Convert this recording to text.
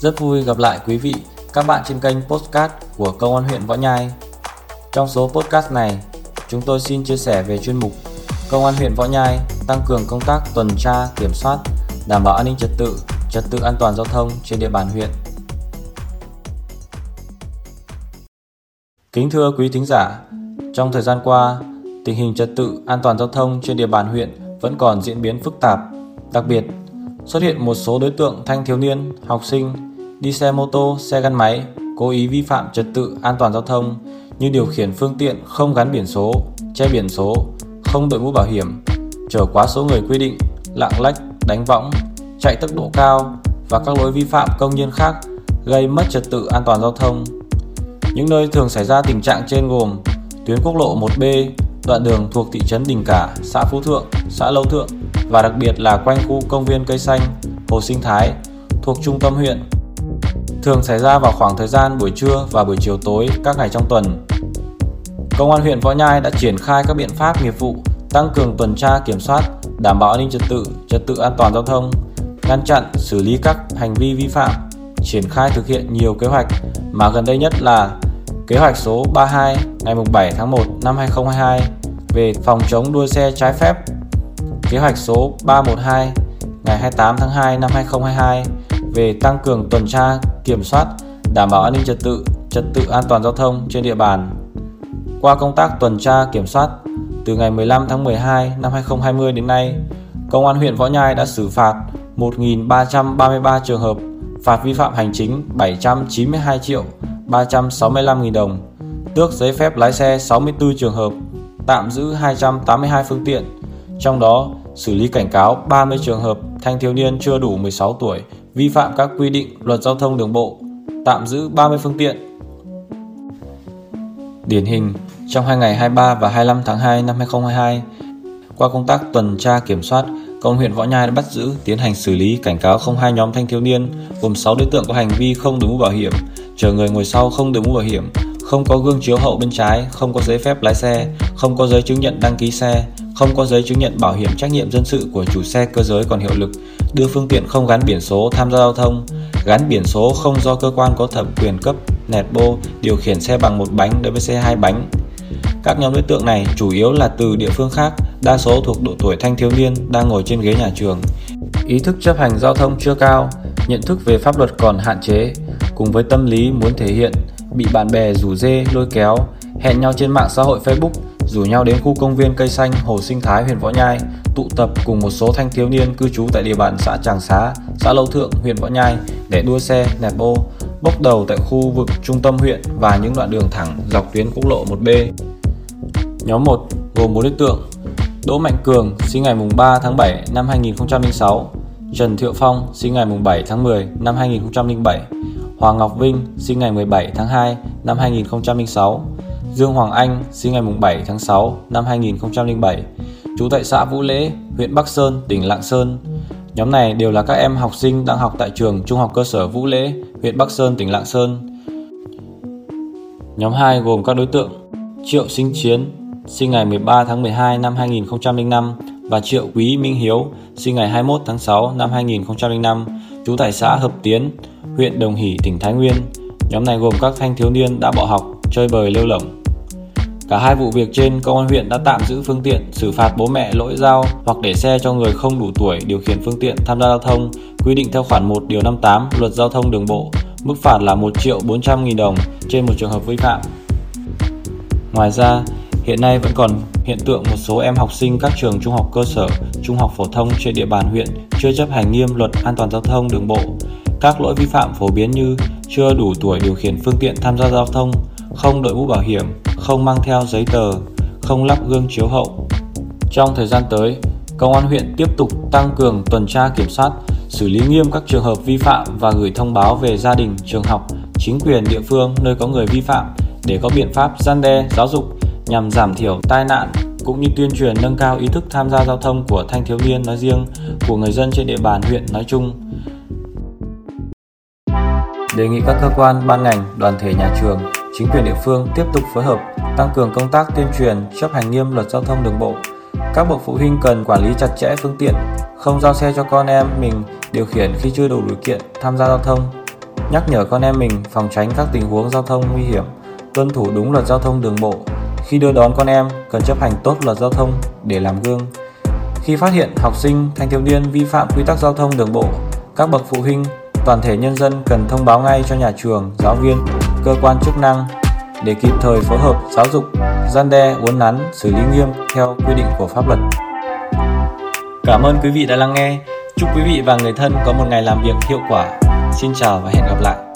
Rất vui gặp lại quý vị, các bạn trên kênh Postcard của Công an huyện Võ Nhai. Trong số podcast này, chúng tôi xin chia sẻ về chuyên mục Công an huyện Võ Nhai tăng cường công tác tuần tra, kiểm soát, đảm bảo an ninh trật tự, trật tự an toàn giao thông trên địa bàn huyện. Kính thưa quý thính giả, trong thời gian qua, tình hình trật tự an toàn giao thông trên địa bàn huyện vẫn còn diễn biến phức tạp. Đặc biệt, xuất hiện một số đối tượng thanh thiếu niên, học sinh đi xe mô tô, xe gắn máy cố ý vi phạm trật tự an toàn giao thông như điều khiển phương tiện không gắn biển số, che biển số, không đội mũ bảo hiểm, chở quá số người quy định, lạng lách, đánh võng, chạy tốc độ cao và các lỗi vi phạm công nhân khác gây mất trật tự an toàn giao thông. Những nơi thường xảy ra tình trạng trên gồm tuyến quốc lộ 1B, đoạn đường thuộc thị trấn Đình Cả, xã Phú Thượng, xã Lâu Thượng và đặc biệt là quanh khu công viên cây xanh, hồ sinh thái thuộc trung tâm huyện. Thường xảy ra vào khoảng thời gian buổi trưa và buổi chiều tối các ngày trong tuần. Công an huyện Võ Nhai đã triển khai các biện pháp nghiệp vụ tăng cường tuần tra kiểm soát, đảm bảo an ninh trật tự, trật tự an toàn giao thông, ngăn chặn, xử lý các hành vi vi phạm, triển khai thực hiện nhiều kế hoạch mà gần đây nhất là kế hoạch số 32 ngày 7 tháng 1 năm 2022 về phòng chống đua xe trái phép, kế hoạch số 312 ngày 28 tháng 2 năm 2022 về tăng cường tuần tra, kiểm soát, đảm bảo an ninh trật tự, trật tự an toàn giao thông trên địa bàn. Qua công tác tuần tra kiểm soát từ ngày 15 tháng 12 năm 2020 đến nay, Công an huyện Võ Nhai đã xử phạt 1.333 trường hợp, phạt vi phạm hành chính 792 triệu 365 nghìn đồng, tước giấy phép lái xe 64 trường hợp, tạm giữ 282 phương tiện, trong đó xử lý cảnh cáo 30 trường hợp thanh thiếu niên chưa đủ 16 tuổi vi phạm các quy định luật giao thông đường bộ, tạm giữ 30 phương tiện. Điển hình, trong hai ngày 23 và 25 tháng 2 năm 2022, qua công tác tuần tra kiểm soát, Công huyện Võ Nhai đã bắt giữ, tiến hành xử lý cảnh cáo không hai nhóm thanh thiếu niên gồm 6 đối tượng có hành vi không đội mũ bảo hiểm, chở người ngồi sau không đội mũ bảo hiểm, không có gương chiếu hậu bên trái, không có giấy phép lái xe, không có giấy chứng nhận đăng ký xe, không có giấy chứng nhận bảo hiểm trách nhiệm dân sự của chủ xe cơ giới còn hiệu lực, đưa phương tiện không gắn biển số tham gia giao thông, gắn biển số không do cơ quan có thẩm quyền cấp, nẹt bô, điều khiển xe bằng một bánh đối với xe hai bánh. Các nhóm đối tượng này chủ yếu là từ địa phương khác, đa số thuộc độ tuổi thanh thiếu niên đang ngồi trên ghế nhà trường. Ý thức chấp hành giao thông chưa cao, nhận thức về pháp luật còn hạn chế, cùng với tâm lý muốn thể hiện, bị bạn bè rủ dê lôi kéo, hẹn nhau trên mạng xã hội Facebook, rủ nhau đến khu công viên cây xanh Hồ Sinh Thái huyện Võ Nhai, tụ tập cùng một số thanh thiếu niên cư trú tại địa bàn xã Tràng Xá, xã Lâu Thượng, huyện Võ Nhai để đua xe, nẹt bô, bốc đầu tại khu vực trung tâm huyện và những đoạn đường thẳng dọc tuyến quốc lộ 1B. Nhóm 1 gồm 4 đối tượng Đỗ Mạnh Cường sinh ngày 3 tháng 7 năm 2006 Trần Thiệu Phong sinh ngày 7 tháng 10 năm 2007 Hoàng Ngọc Vinh sinh ngày 17 tháng 2 năm 2006 Dương Hoàng Anh sinh ngày 7 tháng 6 năm 2007 trú tại xã Vũ Lễ, huyện Bắc Sơn, tỉnh Lạng Sơn. Nhóm này đều là các em học sinh đang học tại trường Trung học cơ sở Vũ Lễ, huyện Bắc Sơn, tỉnh Lạng Sơn. Nhóm 2 gồm các đối tượng Triệu Sinh Chiến, sinh ngày 13 tháng 12 năm 2005 và Triệu Quý Minh Hiếu, sinh ngày 21 tháng 6 năm 2005, trú tại xã Hợp Tiến, huyện Đồng Hỷ, tỉnh Thái Nguyên. Nhóm này gồm các thanh thiếu niên đã bỏ học, chơi bời lêu lỏng. Cả hai vụ việc trên, công an huyện đã tạm giữ phương tiện, xử phạt bố mẹ lỗi giao hoặc để xe cho người không đủ tuổi điều khiển phương tiện tham gia giao thông, quy định theo khoản 1 điều 58 Luật Giao thông Đường bộ. Mức phạt là 1 triệu 400 nghìn đồng trên một trường hợp vi phạm. Ngoài ra, hiện nay vẫn còn hiện tượng một số em học sinh các trường trung học cơ sở, trung học phổ thông trên địa bàn huyện chưa chấp hành nghiêm luật an toàn giao thông đường bộ. Các lỗi vi phạm phổ biến như chưa đủ tuổi điều khiển phương tiện tham gia giao thông, không đội mũ bảo hiểm, không mang theo giấy tờ, không lắp gương chiếu hậu. Trong thời gian tới, Công an huyện tiếp tục tăng cường tuần tra kiểm soát, xử lý nghiêm các trường hợp vi phạm và gửi thông báo về gia đình, trường học, chính quyền địa phương nơi có người vi phạm để có biện pháp gian đe, giáo dục nhằm giảm thiểu tai nạn cũng như tuyên truyền nâng cao ý thức tham gia giao thông của thanh thiếu niên nói riêng, của người dân trên địa bàn huyện nói chung. Đề nghị các cơ quan, ban ngành, đoàn thể nhà trường, chính quyền địa phương tiếp tục phối hợp tăng cường công tác tuyên truyền, chấp hành nghiêm luật giao thông đường bộ. Các bậc phụ huynh cần quản lý chặt chẽ phương tiện, không giao xe cho con em mình điều khiển khi chưa đủ điều kiện tham gia giao thông. nhắc nhở con em mình phòng tránh các tình huống giao thông nguy hiểm, tuân thủ đúng luật giao thông đường bộ. Khi đưa đón con em, cần chấp hành tốt luật giao thông để làm gương. Khi phát hiện học sinh, thanh thiếu niên vi phạm quy tắc giao thông đường bộ, các bậc phụ huynh, toàn thể nhân dân cần thông báo ngay cho nhà trường, giáo viên, cơ quan chức năng để kịp thời phối hợp giáo dục, gian đe, uốn nắn, xử lý nghiêm theo quy định của pháp luật. Cảm ơn quý vị đã lắng nghe. Chúc quý vị và người thân có một ngày làm việc hiệu quả. Xin chào và hẹn gặp lại.